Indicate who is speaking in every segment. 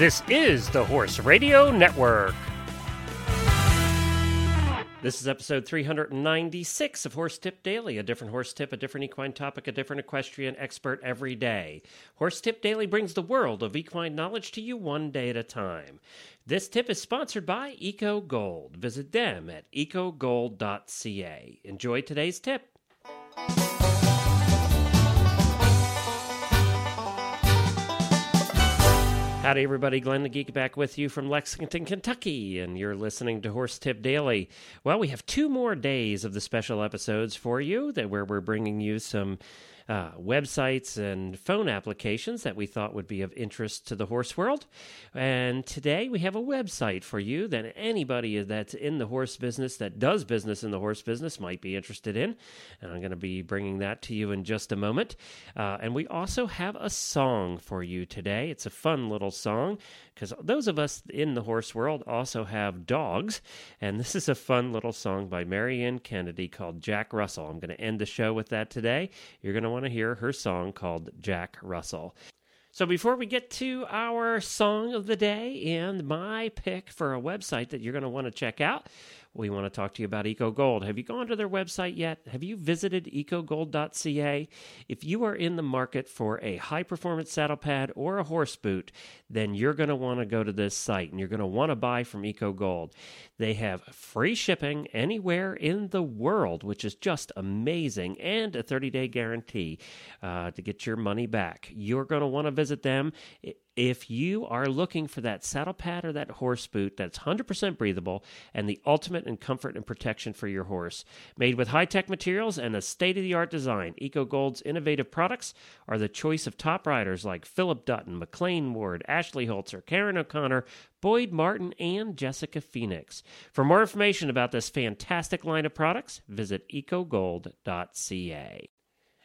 Speaker 1: This is the Horse Radio Network. This is episode 396 of Horse Tip Daily, a different horse tip, a different equine topic, a different equestrian expert every day. Horse Tip Daily brings the world of equine knowledge to you one day at a time. This tip is sponsored by Eco Gold. Visit them at ecogold.ca. Enjoy today's tip. Howdy, everybody. Glenn the Geek back with you from Lexington, Kentucky, and you're listening to Horse Tip Daily. Well, we have two more days of the special episodes for you that where we're bringing you some uh, websites and phone applications that we thought would be of interest to the horse world. And today we have a website for you that anybody that's in the horse business, that does business in the horse business, might be interested in. And I'm going to be bringing that to you in just a moment. Uh, and we also have a song for you today. It's a fun little song because those of us in the horse world also have dogs. And this is a fun little song by Marianne Kennedy called Jack Russell. I'm going to end the show with that today. You're going to want to hear her song called Jack Russell. So, before we get to our song of the day and my pick for a website that you're going to want to check out, we want to talk to you about EcoGold. Have you gone to their website yet? Have you visited ecogold.ca? If you are in the market for a high performance saddle pad or a horse boot, then you're going to want to go to this site and you're going to want to buy from EcoGold. They have free shipping anywhere in the world, which is just amazing, and a 30 day guarantee uh, to get your money back. You're going to want to visit them if you are looking for that saddle pad or that horse boot that's 100% breathable and the ultimate in comfort and protection for your horse, made with high tech materials and a state of the art design, EcoGold's innovative products are the choice of top riders like Philip Dutton, McLean Ward, Ashley Holzer, Karen O'Connor, Boyd Martin, and Jessica Phoenix. For more information about this fantastic line of products, visit ecogold.ca.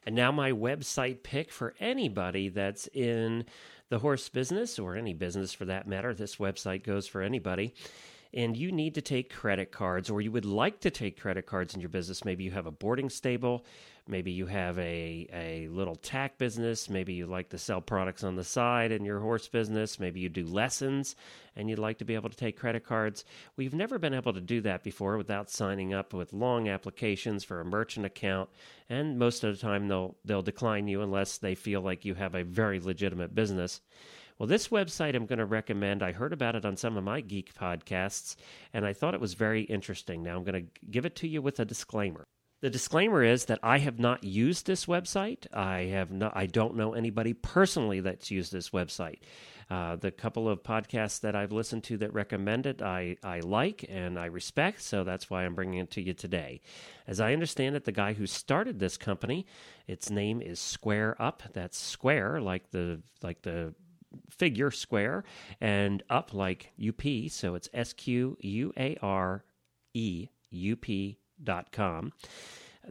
Speaker 1: And now, my website pick for anybody that's in the horse business or any business for that matter. This website goes for anybody. And you need to take credit cards, or you would like to take credit cards in your business. Maybe you have a boarding stable, maybe you have a, a little tack business, maybe you like to sell products on the side in your horse business, maybe you do lessons and you'd like to be able to take credit cards. We've never been able to do that before without signing up with long applications for a merchant account, and most of the time they'll they'll decline you unless they feel like you have a very legitimate business. Well, this website I'm going to recommend, I heard about it on some of my geek podcasts, and I thought it was very interesting. Now I'm going to give it to you with a disclaimer. The disclaimer is that I have not used this website. I have not, I don't know anybody personally that's used this website. Uh, the couple of podcasts that I've listened to that recommend it, I, I like and I respect, so that's why I'm bringing it to you today. As I understand it, the guy who started this company, its name is Square Up. That's Square, like the like the figure square, and up like UP. So it's S Q U A R E U P dot com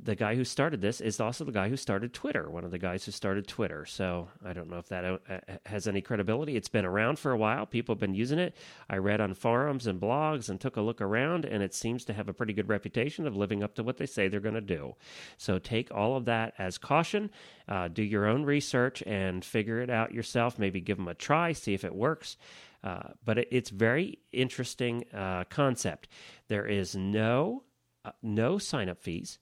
Speaker 1: the guy who started this is also the guy who started Twitter, one of the guys who started Twitter. So I don't know if that uh, uh, has any credibility. It's been around for a while. People have been using it. I read on forums and blogs and took a look around, and it seems to have a pretty good reputation of living up to what they say they're going to do. So take all of that as caution. Uh, do your own research and figure it out yourself. Maybe give them a try, see if it works. Uh, but it, it's very interesting uh, concept. There is no uh, no sign up fees.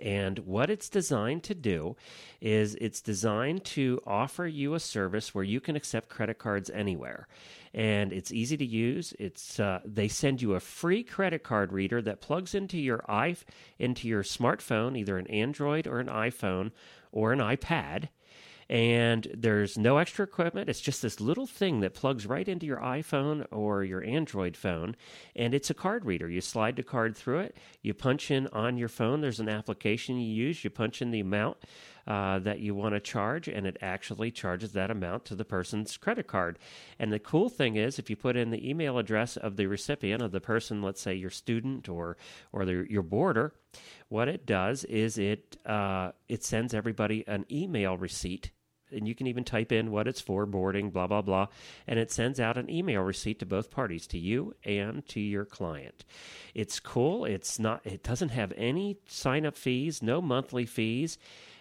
Speaker 1: And what it's designed to do is it's designed to offer you a service where you can accept credit cards anywhere. And it's easy to use. It's uh, they send you a free credit card reader that plugs into your i into your smartphone, either an Android or an iPhone or an iPad and there's no extra equipment. It's just this little thing that plugs right into your iPhone or your Android phone, and it's a card reader. You slide the card through it, you punch in on your phone, there's an application you use, you punch in the amount. Uh, that you want to charge, and it actually charges that amount to the person's credit card. And the cool thing is, if you put in the email address of the recipient, of the person, let's say your student or or the, your boarder, what it does is it uh, it sends everybody an email receipt and you can even type in what it's for, boarding, blah, blah, blah. And it sends out an email receipt to both parties, to you and to your client. It's cool. It's not, it doesn't have any sign up fees, no monthly fees.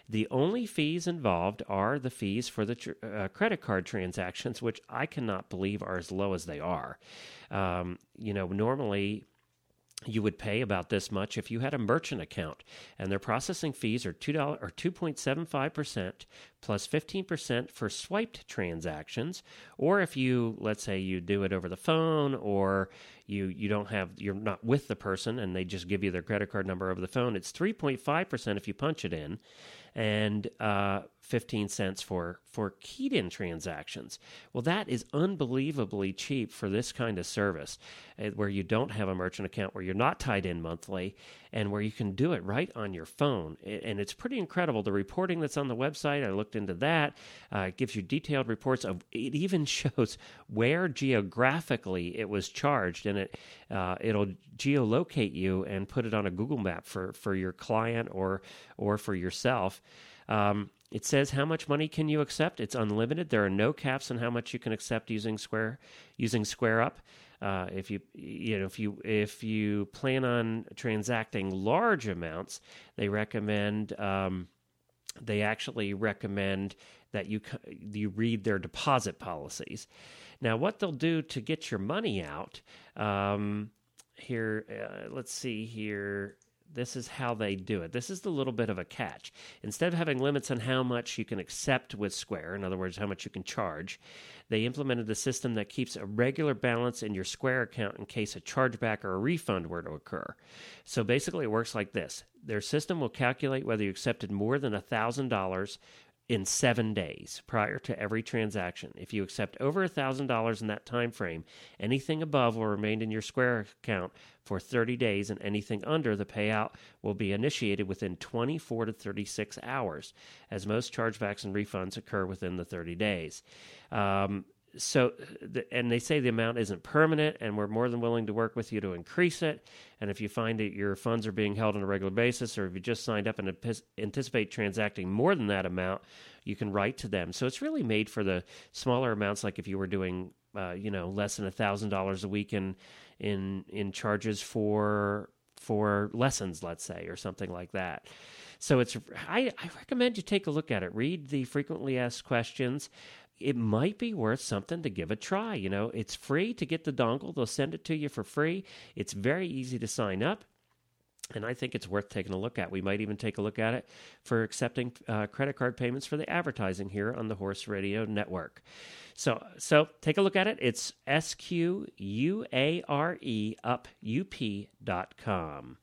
Speaker 1: The only fees involved are the fees for the tr- uh, credit card transactions, which I cannot believe are as low as they are. Um, you know, normally you would pay about this much if you had a merchant account. And their processing fees are $2 or 2.75% plus 15% for swiped transactions. Or if you let's say you do it over the phone or you you don't have you're not with the person and they just give you their credit card number over the phone it's 3.5% if you punch it in. And uh, 15 cents for for keyed in transactions. Well, that is unbelievably cheap for this kind of service uh, where you don't have a merchant account, where you're not tied in monthly, and where you can do it right on your phone. And it's pretty incredible. The reporting that's on the website, I looked into that. Uh, it gives you detailed reports of it even shows where geographically it was charged, and it uh, it'll geolocate you and put it on a Google map for for your client or or for yourself. Um, it says how much money can you accept. It's unlimited. There are no caps on how much you can accept using Square using Square Up. Uh, if you you know if you if you plan on transacting large amounts, they recommend um, they actually recommend that you you read their deposit policies. Now, what they'll do to get your money out um, here, uh, let's see here this is how they do it. This is the little bit of a catch. Instead of having limits on how much you can accept with Square, in other words, how much you can charge, they implemented a system that keeps a regular balance in your Square account in case a chargeback or a refund were to occur. So basically, it works like this their system will calculate whether you accepted more than $1,000 in seven days prior to every transaction. If you accept over $1,000 in that time frame, anything above will remain in your Square account for 30 days, and anything under the payout will be initiated within 24 to 36 hours, as most chargebacks and refunds occur within the 30 days. Um, so and they say the amount isn't permanent and we're more than willing to work with you to increase it. And if you find that your funds are being held on a regular basis or if you just signed up and anticipate transacting more than that amount you can write to them. So it's really made for the smaller amounts like if you were doing uh, you know less than a thousand dollars a week in in in charges for for lessons let's say or something like that. So it's I, I recommend you take a look at it. Read the frequently asked questions it might be worth something to give a try. You know, it's free to get the dongle, they'll send it to you for free. It's very easy to sign up. And I think it's worth taking a look at. We might even take a look at it for accepting uh, credit card payments for the advertising here on the Horse Radio Network. So so take a look at it. It's S Q U A R E up up.com.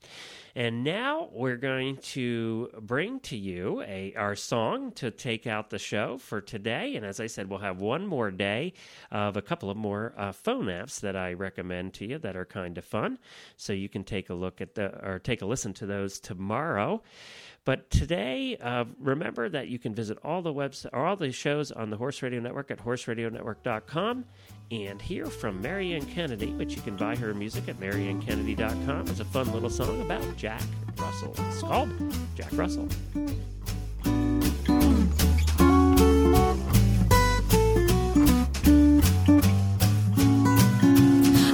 Speaker 1: And now we're going to bring to you a our song to take out the show for today. And as I said, we'll have one more day of a couple of more uh, phone apps that I recommend to you that are kind of fun. So you can take a look at the or take a listen to those tomorrow. But today, uh, remember that you can visit all the webs or all the shows on the Horse Radio Network at horseradionetwork.com and hear from Marianne Kennedy, which you can buy her music at mariannekennedy.com. It's a fun little song about Jack Russell. It's called Jack Russell.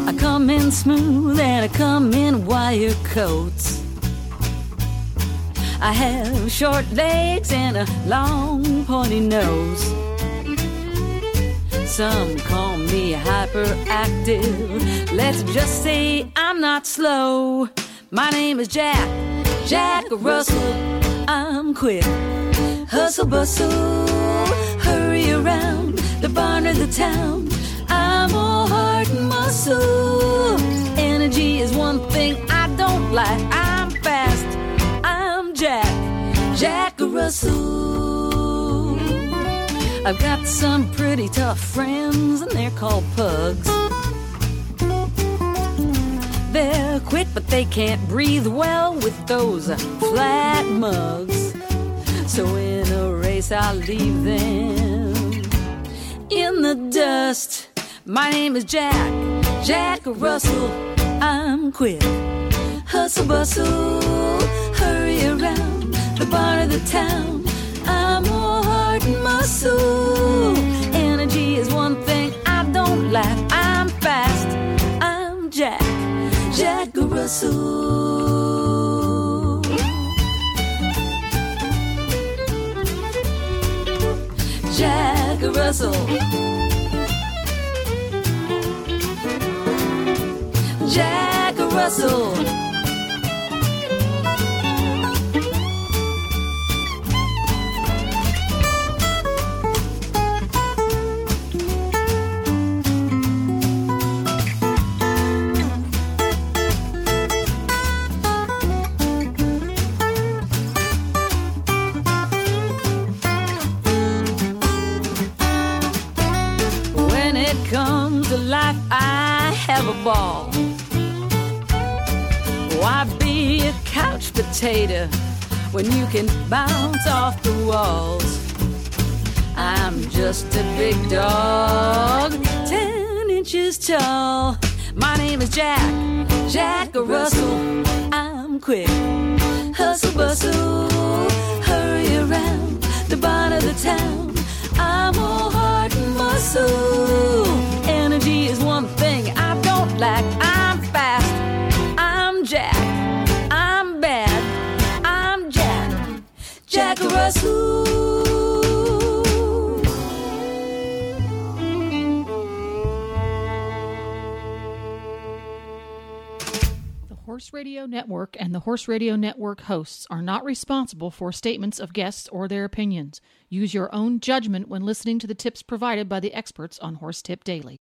Speaker 1: I come in smooth and I come in wire coats. I have short legs and a long pointy nose. Some call me hyperactive. Let's just say I'm not slow. My name is Jack, Jack Russell. I'm quick. Hustle, bustle, hurry around the barn or the town. I'm all heart and muscle. Energy is one thing I don't like. I'm fast I'm Jack, Jack Russell. I've got some pretty tough friends, and they're called pugs. They're quick, but they can't breathe well with those flat mugs. So in a race, I'll leave them in the dust. My name is Jack, Jack Russell. I'm quick, hustle bustle hurry around the barn of the town soul. Energy is one thing I don't lack. I'm fast. I'm Jack, Jack Russell.
Speaker 2: Jack Russell. Jack Russell. Why be a couch potato when you can bounce off the walls? I'm just a big dog, ten inches tall. My name is Jack, Jack Russell. I'm quick, hustle bustle, hurry around the barn of the town. I'm all heart and muscle. Energy is one like I'm fast, I'm Jack, I'm bad, I'm Jack, Jack Russell.
Speaker 3: Horse Radio Network and the Horse Radio Network hosts are not responsible for statements of guests or their opinions. Use your own judgment when listening to the tips provided by the experts on Horse Tip Daily.